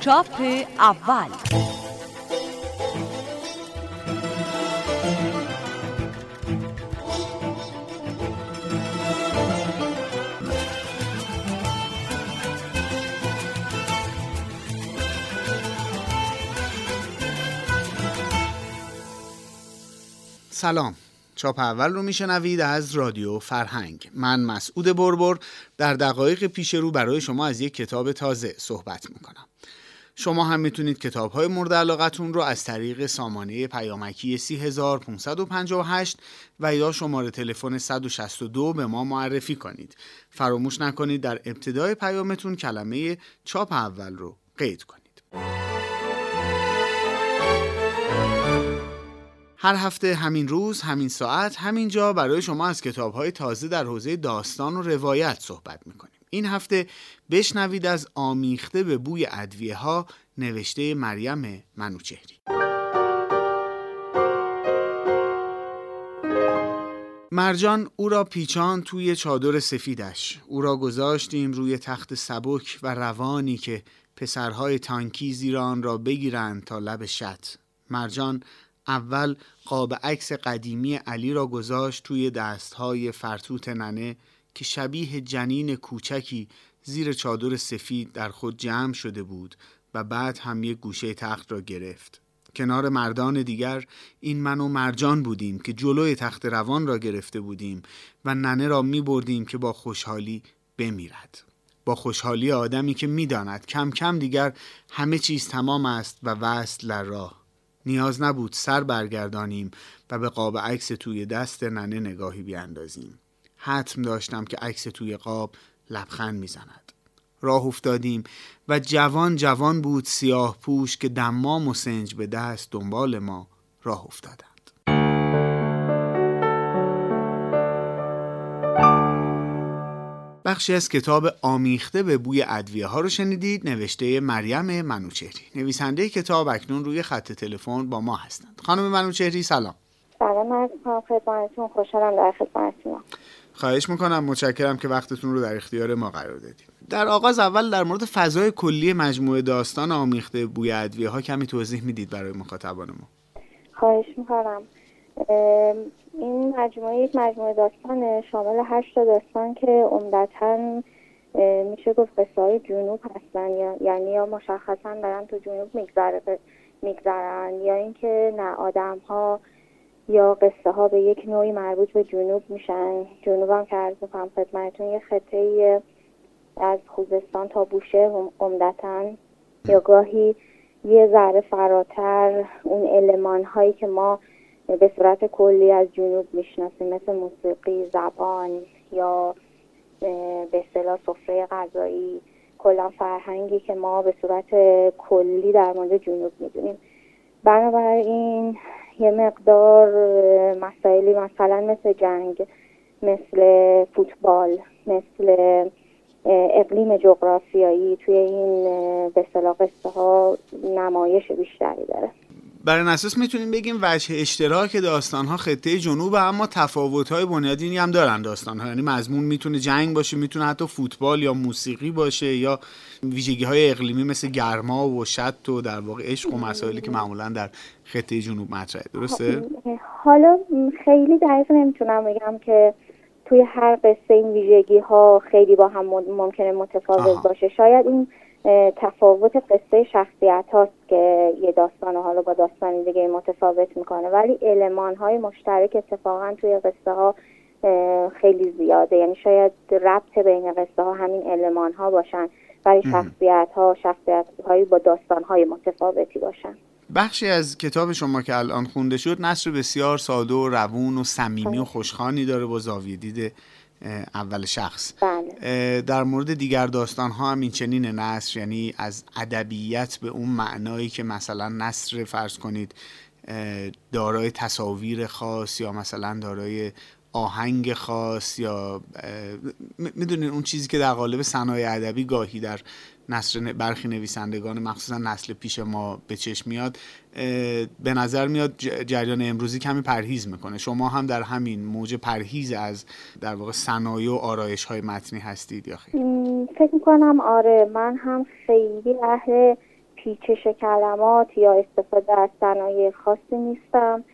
چاپ اول. سلام. چاپ اول رو میشنوید از رادیو فرهنگ. من مسعود بربر در دقایق پیش رو برای شما از یک کتاب تازه صحبت می‌کنم. شما هم می‌تونید کتاب های مورد علاقتون رو از طریق سامانه پیامکی 3558 و یا شماره تلفن 162 به ما معرفی کنید. فراموش نکنید در ابتدای پیامتون کلمه چاپ اول رو قید کنید. هر هفته همین روز همین ساعت همین جا برای شما از کتاب های تازه در حوزه داستان و روایت صحبت می‌کنیم. این هفته بشنوید از آمیخته به بوی ادویه ها نوشته مریم منوچهری. مرجان او را پیچان توی چادر سفیدش. او را گذاشتیم روی تخت سبک و روانی که پسرهای تانکی زیر آن را بگیرند تا لب شط. مرجان اول قاب عکس قدیمی علی را گذاشت توی دستهای فرتوت ننه که شبیه جنین کوچکی زیر چادر سفید در خود جمع شده بود و بعد هم یک گوشه تخت را گرفت. کنار مردان دیگر این من و مرجان بودیم که جلوی تخت روان را گرفته بودیم و ننه را می بردیم که با خوشحالی بمیرد. با خوشحالی آدمی که می‌داند کم کم دیگر همه چیز تمام است و وصل راه نیاز نبود سر برگردانیم و به قاب عکس توی دست ننه نگاهی بیاندازیم حتم داشتم که عکس توی قاب لبخند می‌زند. راه افتادیم و جوان جوان بود سیاه پوش که دمام و سنج به دست دنبال ما راه افتادم بخشی از کتاب آمیخته به بوی ادویه ها رو شنیدید نوشته مریم منوچهری. نویسنده کتاب اکنون روی خط تلفن با ما هستند. خانم منوچهری سلام. سلام از خدمتتون خوشحالم در خدمتتون. خواهش می‌کنم متشکرم که وقتتون رو در اختیار ما قرار دادیم در آغاز اول در مورد فضای کلی مجموعه داستان آمیخته بوی ادویه ها کمی توضیح می‌دید برای مخاطبان ما. خواهش می‌کنم. این مجموعه یک مجموعه داستان شامل هشت داستان که عمدتا میشه گفت قصه های جنوب هستن یعنی یا مشخصا دارن تو جنوب میگذرن یا اینکه نه آدم ها یا قصه ها به یک نوعی مربوط به جنوب میشن. جنوب هم که عرض کنم خدمتتون یه خطه از خوزستان تا بوشه عمدتا. یا گاهی یه ذره فراتر اون علمان هایی که ما به صورت کلی از جنوب می‌شناسیم مثل موسیقی زبان یا به اصطلاح سفره غذایی کلا فرهنگی که ما به صورت کلی در مورد جنوب می‌دونیم. بنابراین یه مقدار مسائلی مثلا مثل جنگ مثل فوتبال مثل اقلیم جغرافیایی توی این به اصطلاح ها نمایش بیشتری داره. بر این اساس می‌تونیم بگیم وجه اشتراک داستان ها خطه جنوب اما تفاوت های بنیادینی هم دارن داستان ها یعنی مضمون می‌تونه جنگ باشه می‌تونه حتی فوتبال یا موسیقی باشه یا ویژگی های اقلیمی مثل گرما و شط و در واقع عشق و مسائلی که معمولا در خطه جنوب مطرحه. درسته؟ حالا خیلی دقیق نمی‌تونم بگم که توی هر قصه این ویژگی ها خیلی با هم ممکنه متفاوت باشه. شاید این تفاوت قصه شخصیت هاست که یه داستان حالا با داستانی دیگه متفاوت می‌کنه. ولی علمان های مشترک اتفاقا توی قصه ها خیلی زیاده. یعنی شاید ربط بین قصه ها همین علمان ها باشن. ولی شخصیت ها شخصیت هایی با داستان های متفاوتی باشن. بخشی از کتاب شما که الان خونده شد نصر بسیار ساده و روون و صمیمی و خوشخانی داره با زاویه دید اول شخص. بله. در مورد دیگر داستان ها هم این چنین نصر یعنی از ادبیت به اون معنایی که مثلا نصر فرض کنید دارای تصاویر خاص یا مثلا دارای آهنگ خاص یا می‌دونین اون چیزی که در قالب صنایع ادبی گاهی در نصر برخی نویسندگان مخصوصا نسل پیش ما به چشم میاد به نظر میاد جریان امروزی کمی پرهیز می‌کنه. شما هم در همین موج پرهیز از در واقع صنایع و آرایش های متنی هستید یا خیلی فکر می‌کنم آره. من هم خیلی اهل پیچش کلمات یا استفاده از صنایع خاصی نیستم.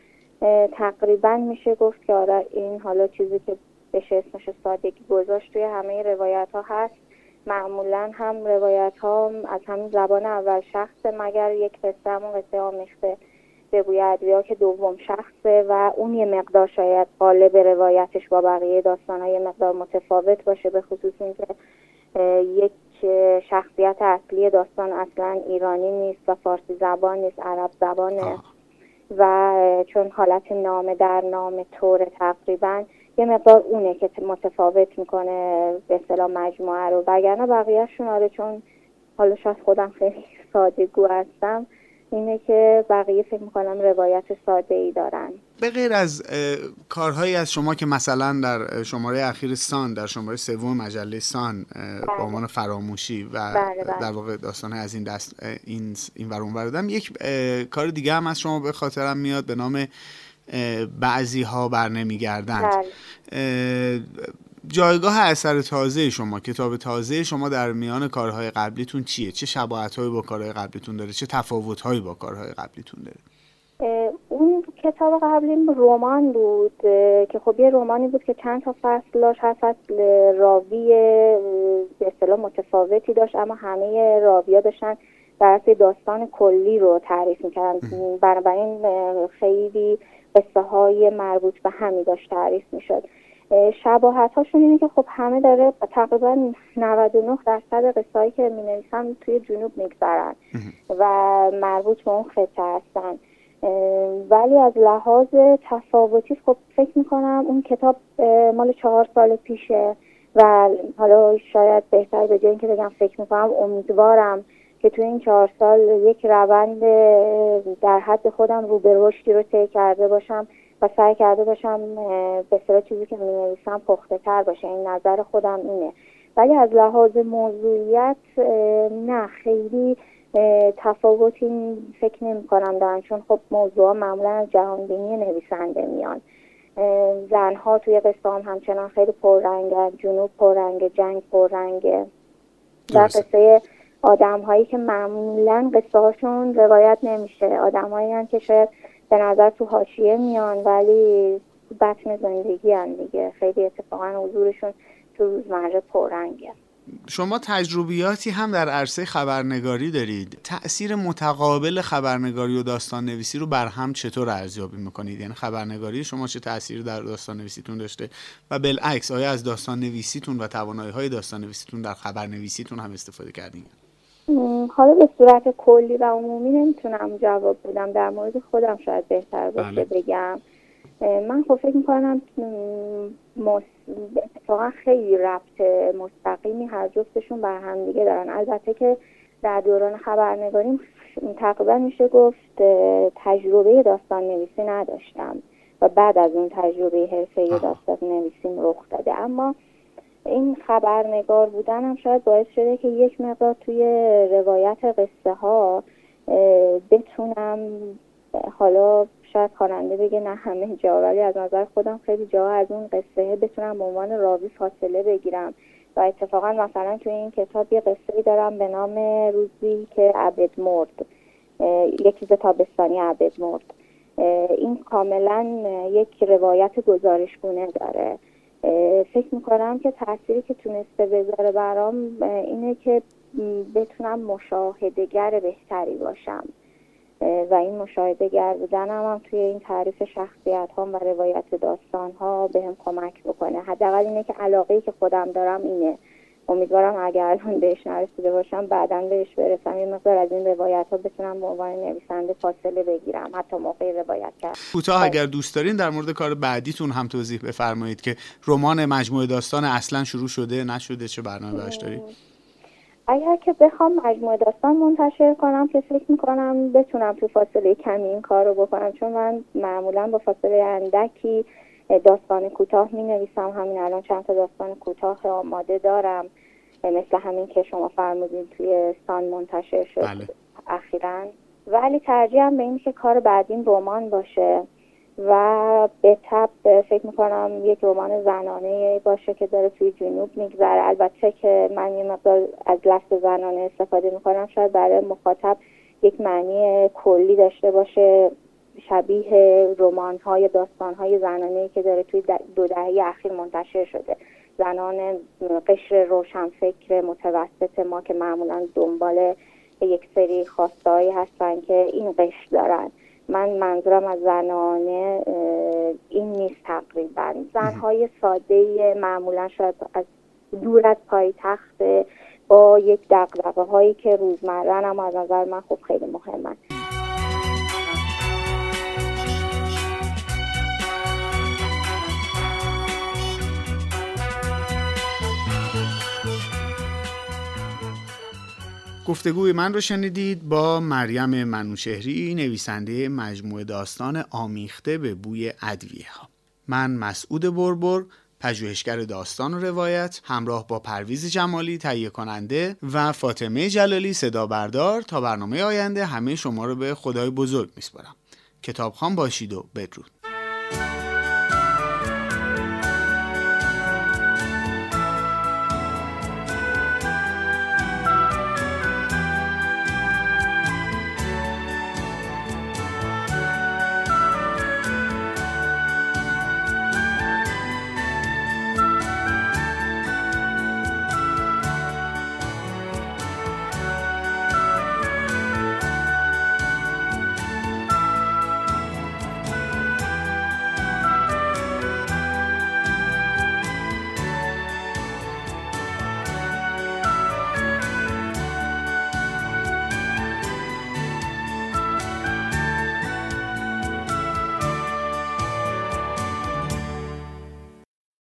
تقریبا میشه گفت که آره این حالا چیزی که بشه اسمش سادگی گذاشت توی همه روایت ها هست. معمولا هم روایت ها از همین زبان اول شخص مگر یک قصه همون قصه آمیخته به بوی ادویا که دوم شخصه و اون یه مقدار شاید قالب روایتش با بقیه داستان های مقدار متفاوت باشه به خصوص اینکه یک شخصیت اصلی داستان اصلا ایرانی نیست و فارسی زبان نیست عرب زبانه. و چون حالت نامه در نام طور تقریبا یه مقدار اونه که متفاوت می‌کنه به اصطلاح مجموعه رو. وگرنه بقیهشون آره چون حالا شاید خودم خیلی ساده گو هستم اینه که بقیه فکر می‌کنم روایت ساده ای دارن. به غیر از کارهایی از شما که مثلا در شماره اخیر سان در شماره سوم مجله سان بله. با عنوان فراموشی و بله، بله. در واقع داستان از این دست این این ور یک کار دیگه هم از شما به خاطرم میاد به نام بعضی ها بر نمیگردند بله. جایگاه اثر تازه شما کتاب تازه شما در میان کارهای قبلیتون چیه چه شباهت با کارهای قبلیتون داره چه تفاوت هایی با کارهای قبلیتون داره اون کتاب قبلی رمان بود که خب یه رومانی بود که چند تا فصل داشت. هر فصل راوی به اصطلاح متفاوتی داشت اما همه راویا داشتن در داستان کلی رو تعریف می‌کردن. بنابراین خیلی قصه های مربوط به همی داشت تعریف می‌شد. شباهت هاشون اینه که خب همه داره تقریبا 99 درصد قصه هایی که می توی جنوب میگذرن و مربوط به اون خطه هستن. ولی از لحاظ تفاوتی خب فکر می‌کنم اون کتاب مال چهار سال پیشه و حالا شاید بهتر به جای اینکه بگم فکر می‌کنم امیدوارم که توی این چهار سال یک روند در حد خودم رو به رشدی رو طی کرده باشم و سعی کرده باشم به چیزی که می نویسم پخته تر باشه. این نظر خودم اینه. ولی از لحاظ موضوعیت نه خیلی تفاوتی فکر نمی کنم دارن چون خب موضوع معمولا از جهانبینی نویسنده میان. زنها توی قصه هم همچنان خیلی پررنگه جنوب پررنگه جنگ پررنگه. در قصه آدم هایی که معمولا قصه هاشون روایت نمیشه. آدم هایی که شاید به نظر تو حاشیه میان ولی بطن زندگی هم دیگه. خیلی اتفاقا حضورشون تو روزمره پررنگه. شما تجربیاتی هم در عرصه خبرنگاری دارید. تاثیر متقابل خبرنگاری و داستان نویسی رو بر هم چطور ارزیابی می‌کنید؟ یعنی خبرنگاری شما چه تاثیر در داستان نویسیتون داشته؟ و بالعکس آیا از داستان نویسیتون و توانایی های داستان نویسیتون در خبر نویسیتون هم استفاده کردین؟ حالا به صورت کلی و عمومی نمی‌تونم جواب بدم. در مورد خودم شاید بهتر باشه بله. بگم. من خب فکر می‌کنم اتفاقا خیلی ربط مستقیمی هر جفتشون بر هم دیگه دارن. البته که در دوران خبرنگاری تقریبا میشه گفت تجربه داستان نویسی نداشتم و بعد از اون تجربه حرفه داستان نویسیم رخ داده. اما این خبرنگار بودن هم شاید باعث شده که یک مقدار توی روایت قصه ها بتونم حالا شاید خواننده بگه نه همه جا ولی از نظر خودم خیلی جا از اون قصه بتونم به عنوان راوی فاصله بگیرم. و اتفاقا مثلا توی این کتاب یه قصه دارم به نام روزی که عبد مرد یک چیز تابستانی عبد مرد. این کاملا یک روایت گزارشگونه داره. فکر می‌کنم که تأثیری که تونسته بذاره برام اینه که بتونم مشاهدگر بهتری باشم. و این مشاهدگر بودنم هم توی این تعریف شخصیت ها و روایت داستان ها به هم کمک بکنه. حداقل اینه که علاقه که خودم دارم اینه. امیدوارم اگر الان بهش نرسیده باشم بعدا بهش برسم. یه مقدار از این روایت ها بتونم به عنوان نویسنده فاصله بگیرم حتی موقع روایت کرد کوتاه اگر دوست دارین در مورد کار بعدیتون هم توضیح بفرمایید که رمان مجموعه داستان اصلا شروع شده نشده چه برنامه باش دارید؟ اگر که بخوام مجموعه داستان منتشر کنم که فکر می‌کنم بتونم تو فاصله کمی این کار رو بکنم. چون من معمولا با فاصله اندکی داستان کوتاه می نویسم همین الان چند تا داستان کوتاه آماده دارم. مثل همین که شما فرمودین توی سان منتشر شد بله. اخیرا. ولی ترجیحم به این که کار بعدین رمان باشه. و به تب فکر می‌کنم یک رمان زنانه باشه که داره توی جنوب میگذره. البته که من یه مقدار از لفظ زنانه استفاده می‌کنم. شاید برای مخاطب یک معنی کلی داشته باشه. شبیه رمان های داستان های زنانه که داره توی دو دهه اخیر منتشر شده. زنان قشر روشنفکر متوسط ما که معمولا دنبال یک سری خواستهایی هستن که این قشر دارن. من منظورم از زنانه این نیست تقریبا. زنهای ساده معمولا شاید از دور از پایتخت با یک دقدقه هایی که روزمره اما از نظر من خب خیلی مهمن گفتگوی من رو شنیدید با مریم منوشهری نویسنده مجموعه داستان آمیخته به بوی ادویه ها من مسعود بربر پژوهشگر داستان و روایت همراه با پرویز جمالی تهیه کننده و فاطمه جلالی صدا بردار تا برنامه آینده همه شما رو به خدای بزرگ میسپارم. کتابخوان باشید و بدرود.